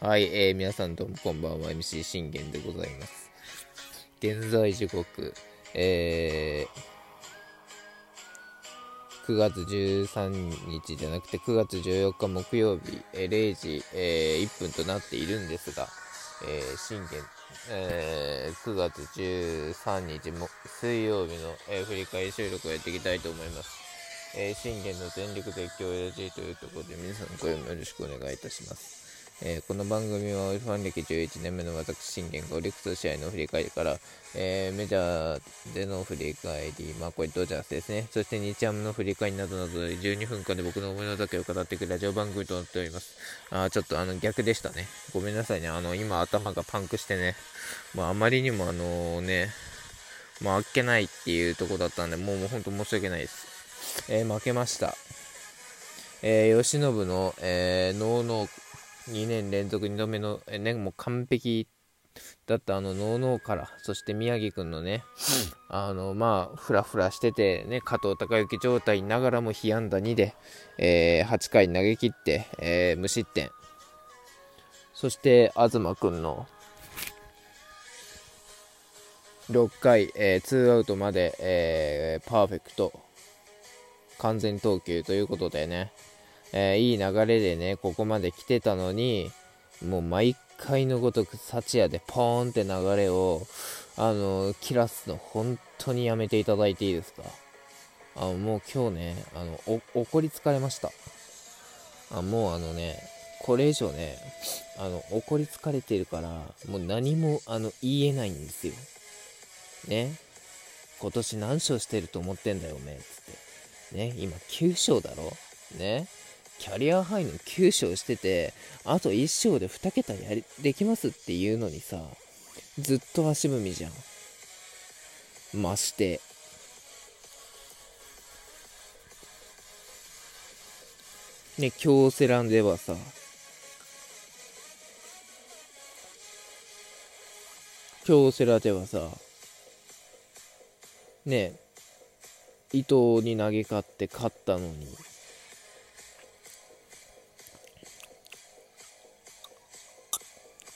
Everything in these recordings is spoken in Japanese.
はい、えー、皆さんどうもこんばんは MC 信玄でございます現在時刻えー、9月13日じゃなくて9月14日木曜日、えー、0時、えー、1分となっているんですが、えー、信玄、えー、9月13日も水曜日の、え、振り返り収録をやっていきたいと思います。えー、信玄の全力絶叫 LG というところで皆さんごよろしくお願いいたします。えーこの番組はファン歴11年目の私信玄がオリックス試合の振り返りから、えーメジャーでの振り返り、まあこれドジャースですね。そして日ハムの振り返りなどなど12分間で僕の思いの丈を語っていくラジオ番組となっております。あちょっとあの逆でしたね。ごめんなさいね。あの今頭がパンクしてね。まああまりにもあのね、まああっけないっていうとこだったんで、もうもう本当申し訳ないです。えー負けました。えー、吉信の、えー、ノーノー2年連続2度目の、えーね、もう完璧だったあのノーノーから、そして宮城くんのね、あの、まあ、ふらふらしてて、ね、加藤隆之状態ながらも被安打2で、えー8回投げ切って、えー無失点。そして、東くんの、6回、えー、2アウトまで、えーパーフェクト、完全投球ということでね、えーいい流れでね、ここまで来てたのに、もう毎回のごとく、幸也でポーンって流れを、あの、切らすの、本当にやめていただいていいですか？あ、もう今日ね、あの、怒り疲れました。あもうあのね、これ以上ね、あの、怒り疲れてるから、もう何も、あの、言えないんですよ。ね？今年何勝してると思ってんだよ、おめえ、つって。ね、今9勝だろ？ね。キャリアハイの9勝してて、あと1勝で2桁やり、できますっていうのにさ、ずっと足踏みじゃん。まして。ね、京セラではさ、京セラではさ、ね、伊藤に投げ勝って勝ったのに、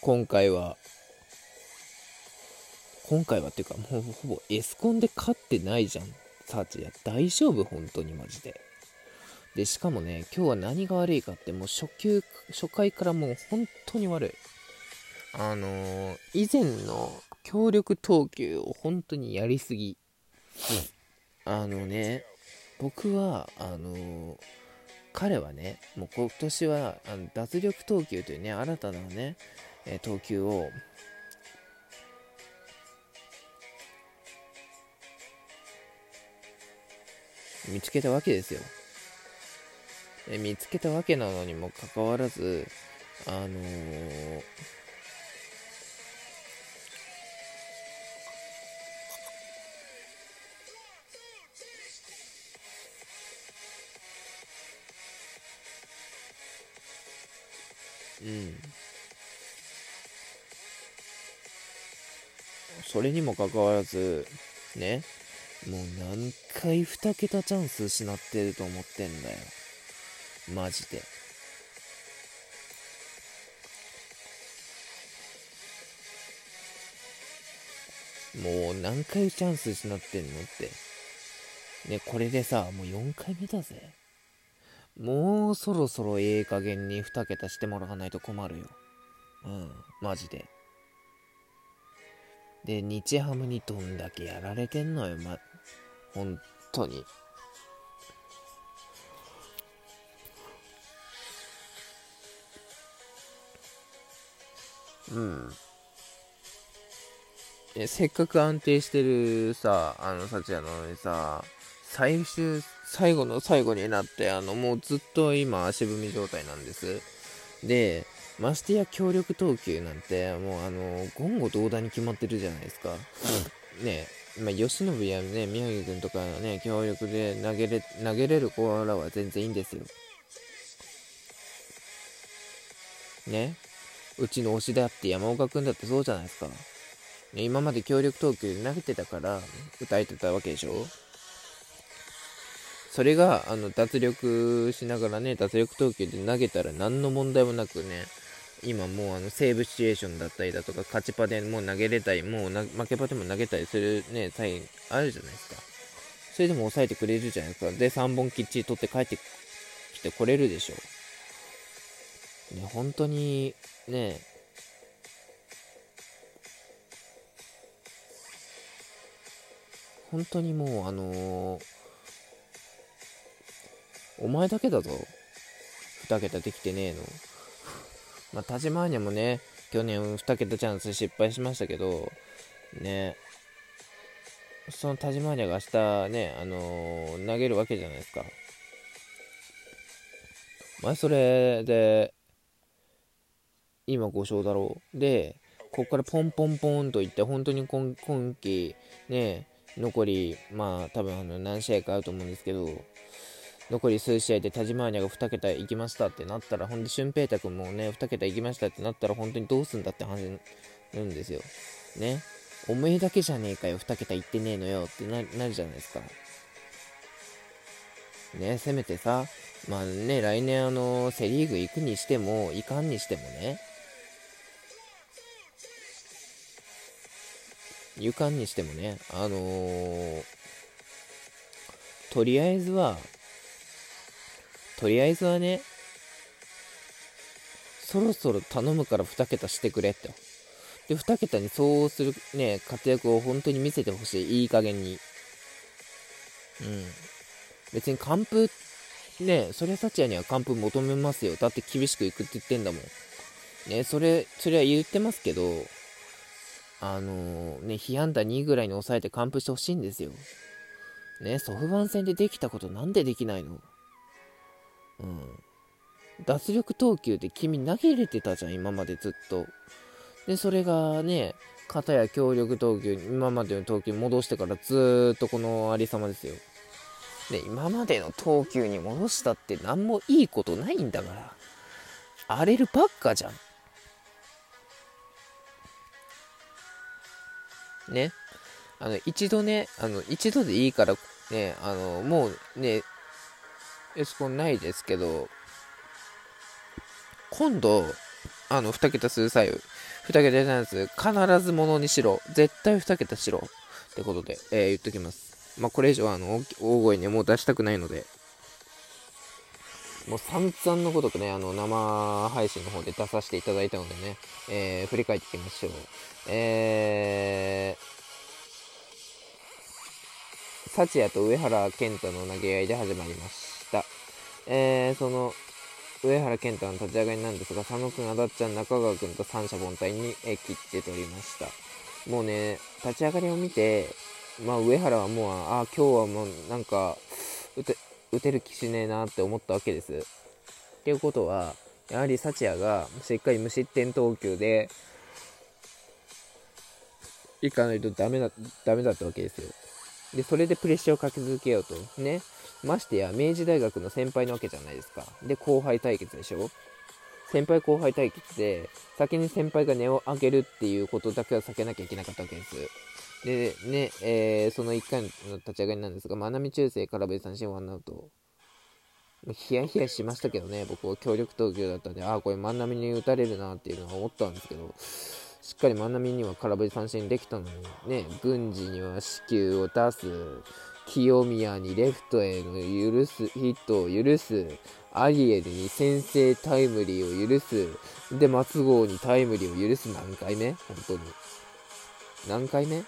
今回は、今回はっていうか、もうほぼエスコンで勝ってないじゃん、サーチや。大丈夫、本当にマジで。で、しかもね、今日は何が悪いかって、もう初級、初回からもう本当に悪い。あのー以前の協力投球を本当にやりすぎ。あのね、僕は、あの彼はね、もう今年はあの脱力投球というね、新たなね、えー投球を見つけたわけですよ。え見つけたわけなのにもかかわらず、あのーうん。それにもかかわらず、ね、もう何回2桁チャンス失ってると思ってんだよ。マジで。もう何回チャンス失ってんのって。ね、これでさ、もう4回目だぜ。もうそろそろええ加減に2桁してもらわないと困るよ。うん、マジで。で、日ハムにどんだけやられてんのよ、ま、本当に。うん。えせっかく安定してるさ、あの、幸也なのにさ、最終、最後の最後になって、あの、もうずっと今、足踏み状態なんです。で、ましてや協力投球なんて、もうあの、言語道断に決まってるじゃないですか。ねまあ、吉信やね、宮城君とかね、協力で投げれ、投げれる子らは全然いいんですよ。ねうちの推しだって山岡君だってそうじゃないですか。ね、今まで協力投球で投げてたから、打たれてたわけでしょそれがあの脱力しながらね脱力投球で投げたら何の問題もなくね今もうあのセーブシチュエーションだったりだとか勝ちパでもう投げれたりもう負けパでも投げたりするねサインあるじゃないですか。それでも抑えてくれるじゃないですか。で3本きっちり取って帰ってきてこれるでしょね本当にね本当にもうあのー、お前だけだぞ2桁できてねえのまあ、田島アニャもね、去年2桁チャンス失敗しましたけど、ね、その田島アニャが明日ね、あのー、投げるわけじゃないですか。まあ、それで、今5勝だろう。で、ここからポンポンポンといって、本当に今今季、ね、残り、まあ、多分あの何試合かあると思うんですけど、残り数試合で田島アニャが2桁行きましたってなったら、ほんで、俊平太君もね、2桁行きましたってなったら、本当にどうすんだって話なんですよ。ね。おめえだけじゃねえかよ、2桁行ってねえのよってななるじゃないですか。ね、せめてさ、まあね、来年あの、セリーグ行くにしても、行かんにしてもね、行かんにしてもね、あのー、とりあえずは、とりあえずはね、そろそろ頼むから2桁してくれって。で、2桁にそうするね、活躍を本当に見せてほしい。いい加減に。うん。別に完封、ね、それサチヤには完封求めますよ。だって厳しくいくって言ってんだもん。ね、それ、それは言ってますけど、あのー、ね、被安打2ぐらいに抑えて完封してほしいんですよ。ね、ソフバン戦でできたことなんでできないの？うん。脱力投球で君投げれてたじゃん、今までずっと。で、それがね、片や強力投球、今までの投球戻してからずっとこのありさまですよ。で、今までの投球に戻したって何もいいことないんだから。荒れるばっかじゃん。ね。あの、一度ね、あの、一度でいいから、ね、あの、もうね、エスコンないですけど、今度、あの、2桁数歳、2桁チャンス、必ずものにしろ。絶対2桁しろ。ってことで、えー、言っときます。まあ、これ以上、あの、大声にもう出したくないので、もう散々のごとくね、あの、生配信の方で出させていただいたのでね、えー、振り返っていきましょう。えー、幸也と上原健太の投げ合いで始まりました。えー、その、上原健太の立ち上がりなんですが、佐野君、足立ちゃん、中川君と三者凡退に、え切って取りました。もうね、立ち上がりを見て、まあ、上原はもう、ああ、今日はもうなんか打て、打てる気しねえなって思ったわけです。っていうことは、やはり幸也がしっかり無失点投球で、いかないとダメだ、ダメだったわけですよ。で、それでプレッシャーをかけ続けようと。ね。ましてや、明治大学の先輩なわけじゃないですか。で、後輩対決でしょ先輩後輩対決で、先に先輩が値を上げるっていうことだけは避けなきゃいけなかったわけです。で、ね、えー、その1回の立ち上がりなんですが、まなみ中世、空振り三振、ワンアウト。ヒヤヒヤしましたけどね、僕は強力投球だったんで、ああ、これ万波に打たれるなっていうのは思ったんですけど、しっかり万波には空振り三振できたのに、ね、郡司には死球を出す、清宮にレフトへの許す、ヒットを許す、アリエルに先制タイムリーを許す、で、松郷にタイムリーを許す。何回目？本当に。何回目？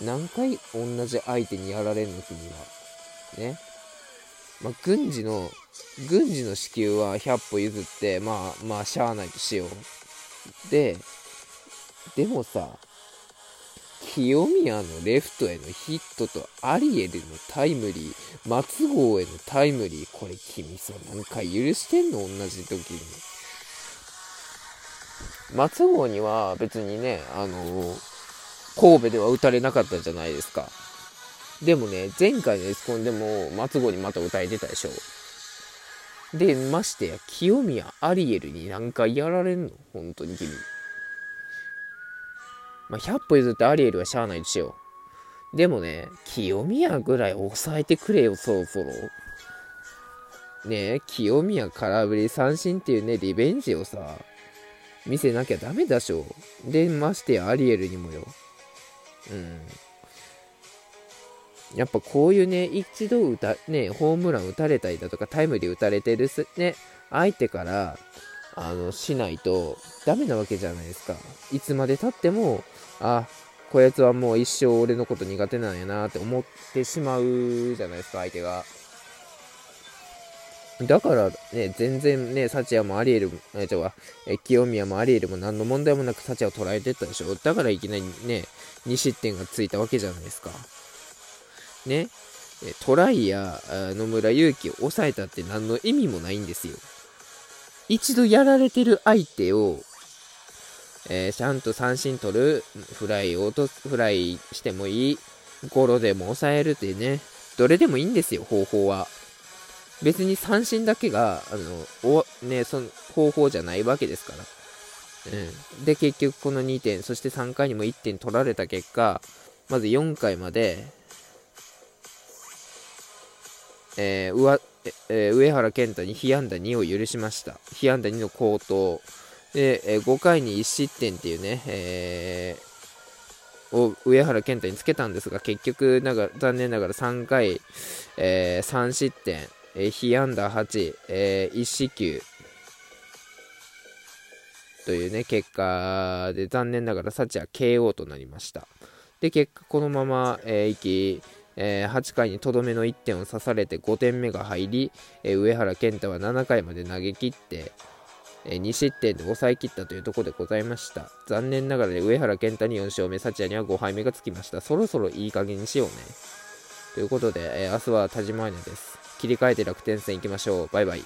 何回？同じ相手にやられんの君は。ね？まあ、軍事の、軍事の支給は100歩譲って、まあ、まあ、しゃあないとしよう。で、でもさ、清宮のレフトへのヒットとアリエルのタイムリー、松郷へのタイムリー、これ君さ、何回許してんの？同じ時に。松郷には別にね、あの、神戸では打たれなかったじゃないですか。でもね、前回のエスコンでも松郷にまた打たれてたでしょ。で、ましてや、清宮、アリエルに何回やられんの？本当に君。まあ、100歩譲ってアリエルはしゃあないでしよでもね、清宮ぐらい抑えてくれよ、そろそろ。ね清宮空振り三振っていうね、リベンジをさ、見せなきゃダメだしょ。で、ましてやアリエルにもよ。うん。やっぱこういうね、一度打た、ね、ホームラン打たれたりだとか、タイムリー打たれてるすね、相手から、あの、しないとダメなわけじゃないですか。いつまでたっても、あ、こやつはもう一生俺のこと苦手なんやなって思ってしまうじゃないですか、相手が。だからね、全然ね、サチアもアリエル、え、ちょ、え、清宮もアリエルも何の問題もなくサチアを捉えてったでしょ。だからいきなりね、2失点がついたわけじゃないですか。ね。トライや野村勇輝を抑えたって何の意味もないんですよ。一度やられてる相手を、えー、ちゃんと三振取る、フライを落とす、フライしてもいい、ゴロでも抑えるってね、どれでもいいんですよ、方法は。別に三振だけが、あの、お、ね、その方法じゃないわけですから。うん。で、結局この2点、そして3回にも1点取られた結果、まず4回まで、えー、上えー、上原健太に被安打2を許しました。被安打2の好投。で、えー、5回に1失点っていうね、えー、を上原健太につけたんですが、結局なが残念ながら3回、えー、3失点、えー、被安打8、えー、1四球というね、結果で残念ながら幸は KO となりました。で、結果このまま、えー、いき、えー、8回にとどめの1点を刺されて5点目が入り、えー、上原健太は7回まで投げ切って、えー、2失点で抑え切ったというところでございました。残念ながら、上原健太に4勝目幸也には5敗目がつきました。そろそろいい加減にしようね。ということで、え明日は田島アニです。切り替えて楽天戦いきましょう。バイバイ。